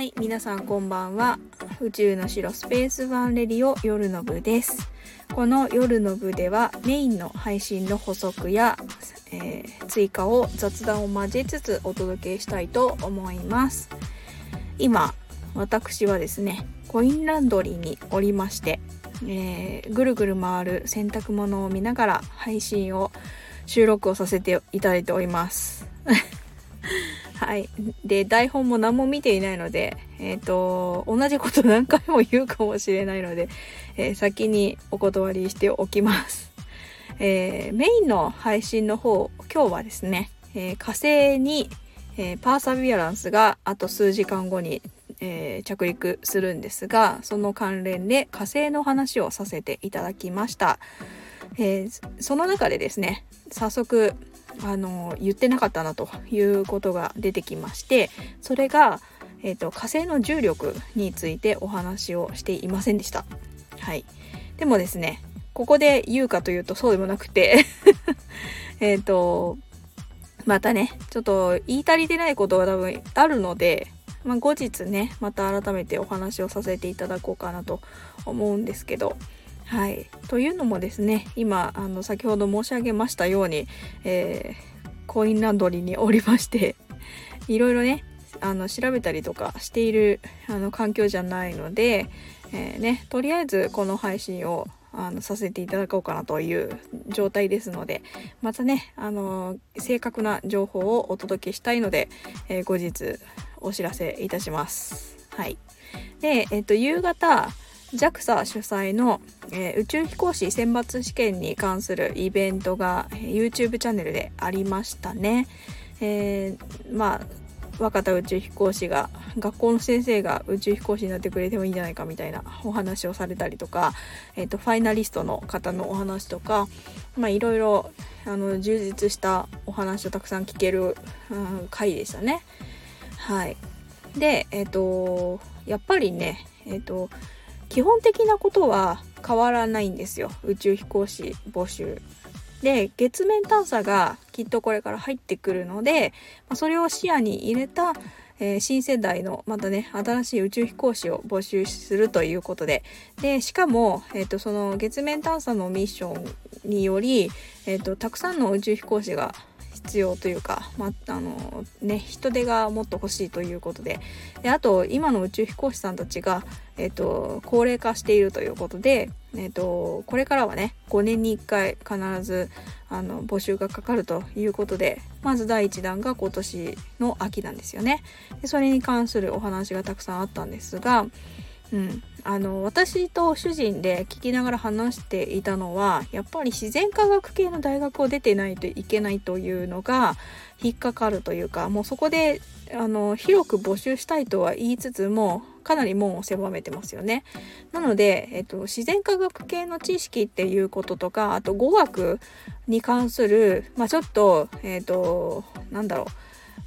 はい、皆さんこんばんは。宇宙の城スペースワンレディオ夜の部です。この夜の部ではメインの配信の補足や、えー追加を雑談を交えつつお届けしたいと思います。今、私はですね、コインランドリーにおりまして、えーぐるぐる回る洗濯物を見ながら配信を収録をさせていただいております。はい。で、台本も何も見ていないので、えっ、と、同じこと何回も言うかもしれないので、えー先にお断りしておきます。えーメインの配信の方、今日はですね、え火星に、えパーサビアランスがあと数時間後に、え着陸するんですが、その関連で火星の話をさせていただきました。えその中でですね、早速、あの言ってなかったなということが出てきましてそれが、えー、と火星の重力についてお話をしていませんでした。はい、でもですねここで言うかというとそうでもなくて えっとまたねちょっと言い足りてないことが多分あるので、まあ、後日ねまた改めてお話をさせていただこうかなと思うんですけどはい。というのもですね、今、あの、先ほど申し上げましたように、えーコインランドリーにおりまして、いろいろね、あの、調べたりとかしている、あの、環境じゃないので、えーね、とりあえずこの配信を、あの、させていただこうかなという状態ですので、またね、あの、正確な情報をお届けしたいので、えー後日お知らせいたします。はい。で、えっ、と、夕方、JAXA 主催の、えー宇宙飛行士選抜試験に関するイベントが YouTube チャンネルでありましたね。えーまあ若田宇宙飛行士が学校の先生が宇宙飛行士になってくれてもいいんじゃないかみたいなお話をされたりとか、えー、とファイナリストの方のお話とかまあいろいろ充実したお話をたくさん聞ける、うん、回でしたね。はい、でえっ、とやっぱりねえっ、と基本的なことは変わらないんですよ。宇宙飛行士募集。で月面探査がきっとこれから入ってくるので、まあそれを視野に入れた、えー新世代のまたね新しい宇宙飛行士を募集するということで。でしかも、えー、とその月面探査のミッションにより、えー、とたくさんの宇宙飛行士が必要というか、まああのね、人手がもっと欲しいということで。であと今の宇宙飛行士さんたちが、えっと高齢化しているということで、えっとこれからはね5年に1回必ずあの募集がかかるということでまず第1弾が今年の秋なんですよね。でそれに関するお話がたくさんあったんですが、うん、あの私と主人で聞きながら話していたのはやっぱり自然科学系の大学を出てないといけないというのが引っかかるというかもうそこであの広く募集したいとは言いつつもかなり門を狭めてますよね。なので、えっと、自然科学系の知識っていうこととかあと語学に関する、まあ、ちょっとえっとなんだろう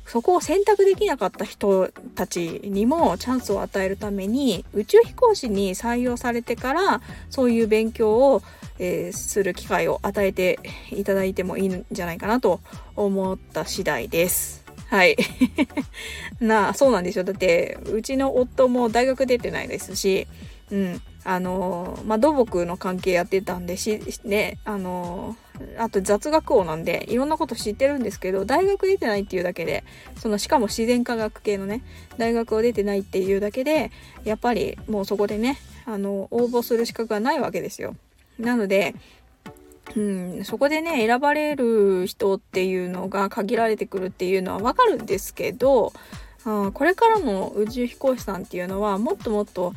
そこを選択できなかった人たちにもチャンスを与えるために宇宙飛行士に採用されてからそういう勉強を、えーする機会を与えていただいてもいいんじゃないかなと思った次第です。はい。なあ、そうなんですよ。だって、うちの夫も大学出てないですし、うん。あのまあ、土木の関係やってたんでし、ね、あのあと雑学王なんで、いろんなこと知ってるんですけど、大学出てないっていうだけで、その、しかも自然科学系のね、大学を出てないっていうだけで、やっぱりもうそこでね、あの、応募する資格がないわけですよ。なので、うん、そこでね、選ばれる人っていうのが限られてくるっていうのはわかるんですけど、うんこれからの宇宙飛行士さんっていうのはもっともっと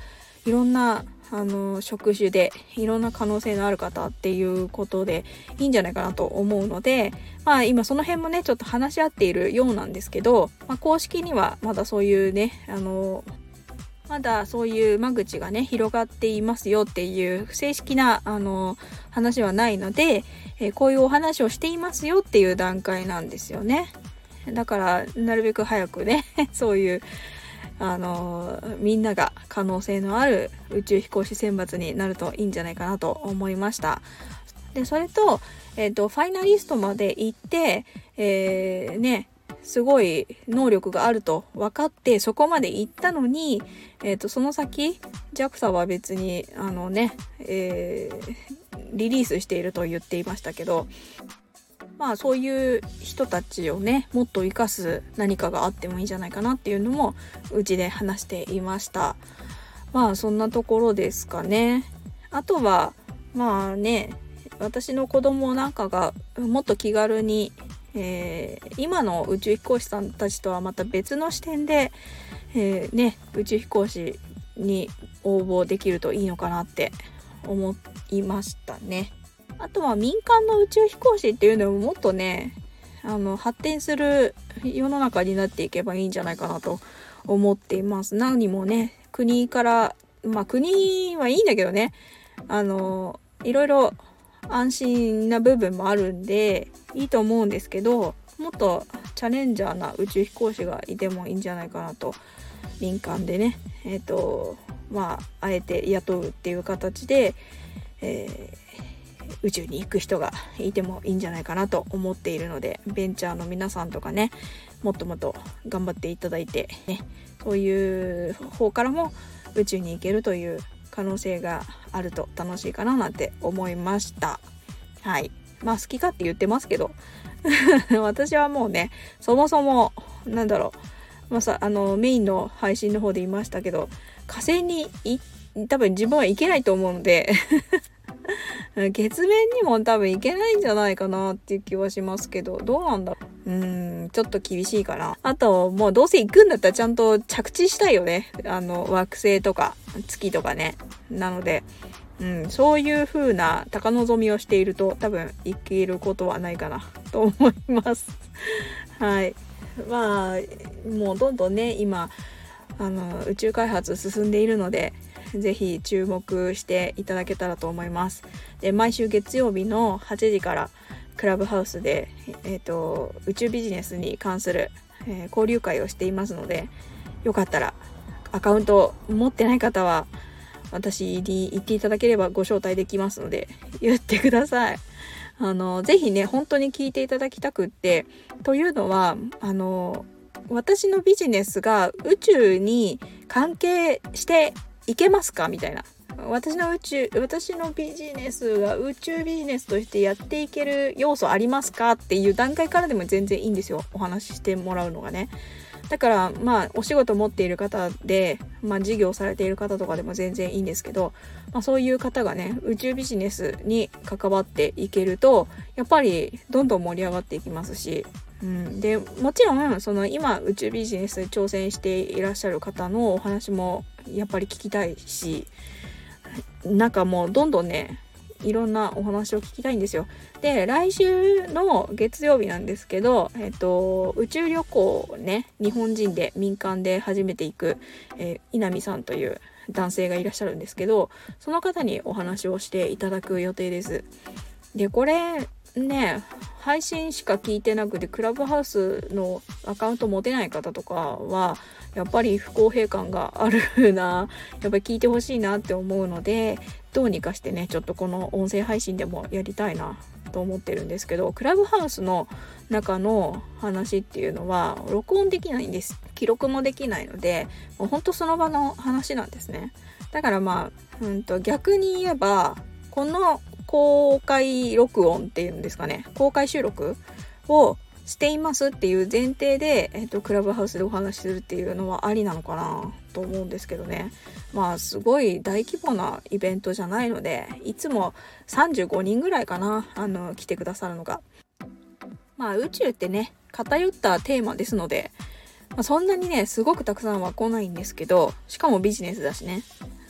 いろんなあの職種でいろんな可能性のある方っていうことでいいんじゃないかなと思うのでまあ今その辺もねちょっと話し合っているようなんですけど、まあ、公式にはまだそういうねあのまだそういう間口がね広がっていますよっていう正式なあの話はないので、えーこういうお話をしていますよっていう段階なんですよね。だからなるべく早くね そういうあのみんなが可能性のある宇宙飛行士選抜になるといいんじゃないかなと思いました。でそれと,、えー、とファイナリストまで行って、えーねすごい能力があると分かってそこまで行ったのに、えーと、その先 JAXA は別にあのね、えー、リリースしていると言っていましたけどまあそういう人たちをねもっと生かす何かがあってもいいんじゃないかなっていうのもうちで話していました。まあそんなところですかね。あとはまあね私の子供なんかがもっと気軽に、えー、今の宇宙飛行士さんたちとはまた別の視点で、えー、ね、宇宙飛行士に応募できるといいのかなって思いましたね。あとは民間の宇宙飛行士っていうのももっとね、あの、発展する世の中になっていけばいいんじゃないかなと思っています。何もね、国から、まあ国はいいんだけどね、あの、いろいろ安心な部分もあるんでいいと思うんですけどもっとチャレンジャーな宇宙飛行士がいてもいいんじゃないかなと民間でね。えっ、ー、とまああえて雇うっていう形で、えー、宇宙に行く人がいてもいいんじゃないかなと思っているのでベンチャーの皆さんとかねもっともっと頑張っていただいてねそういう方からも宇宙に行けるという可能性があると楽しいかななんて思いました。はい。まあ好きかって言ってますけど。私はもうねそもそもなんだろう。まあさあのメインの配信の方で言いましたけど火星に多分自分は行けないと思うので。月面にも多分行けないんじゃないかなっていう気はしますけど、どうなんだうーん、ちょっと厳しいかな。あと、もうどうせ行くんだったらちゃんと着地したいよね。あの、惑星とか、月とかね。なので、うん、そういう風な高望みをしていると多分行けることはないかな と思います。はい。まあ、もうどんどんね、今、あの、宇宙開発進んでいるので、ぜひ注目していただけたらと思います。で毎週月曜日の8時からクラブハウスで、えーと、宇宙ビジネスに関する、えー、交流会をしていますのでよかったらアカウント持ってない方は私に言っていただければご招待できますので言ってください。あのぜひね本当に聞いていただきたくってというのはあの私のビジネスが宇宙に関係していけますか？みたいな。私の宇宙、私のビジネスが宇宙ビジネスとしてやっていける要素ありますか？っていう段階からでも全然いいんですよ。お話ししてもらうのがね。だからまあお仕事持っている方で、まあ、事業されている方とかでも全然いいんですけど、まあ、そういう方がね宇宙ビジネスに関わっていけるとやっぱりどんどん盛り上がっていきますしうん、でもちろんその今宇宙ビジネスで挑戦していらっしゃる方のお話もやっぱり聞きたいしなんかもうどんどんねいろんなお話を聞きたいんですよ。で来週の月曜日なんですけど、えっと、宇宙旅行をね日本人で民間で初めて行く、えー、稲見さんという男性がいらっしゃるんですけどその方にお話をしていただく予定です。でこれね配信しか聞いてなくてクラブハウスのアカウント持てない方とかはやっぱり不公平感があるな。やっぱり聞いてほしいなって思うのでどうにかしてねちょっとこの音声配信でもやりたいなと思ってるんですけどクラブハウスの中の話っていうのは録音できないんです。記録もできないのでもうほんとその場の話なんですね。だからまあ、うんと逆に言えばこの公開録音っていうんですかね。公開収録をしていますっていう前提で、えっと、クラブハウスでお話しするっていうのはありなのかなと思うんですけどね。まあすごい大規模なイベントじゃないのでいつも35人ぐらいかなあの来てくださるのが。まあ宇宙ってね偏ったテーマですので、まあ、そんなにねすごくたくさんは来ないんですけどしかもビジネスだしね。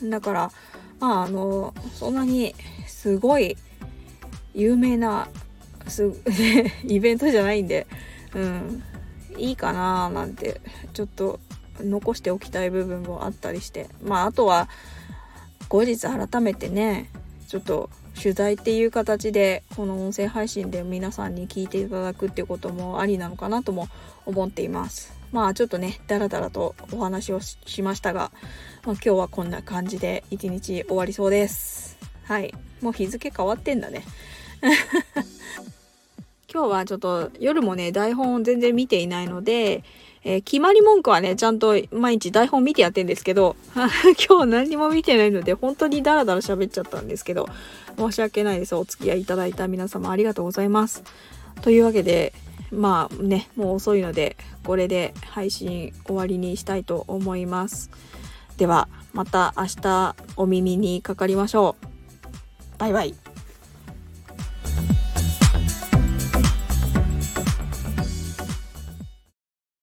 だからまああのそんなにすごい有名なす イベントじゃないんで、うん、いいかななんてちょっと残しておきたい部分もあったりして。まああとは後日改めてねちょっと取材っていう形でこの音声配信で皆さんに聞いていただくっていうこともありなのかなとも思っています。まあちょっとねダラダラとお話をしましたが、まあ、今日はこんな感じで一日終わりそうですはいもう日付変わってんだね 今日はちょっと夜もね、台本を全然見ていないので、えー、決まり文句はね、ちゃんと毎日台本見てやってんですけど、今日何も見てないので、本当にダラダラ喋っちゃったんですけど、申し訳ないです。お付き合いいただいた皆様ありがとうございます。というわけで、まあね、もう遅いので、これで配信終わりにしたいと思います。では、また明日お耳にかかりましょう。バイバイ。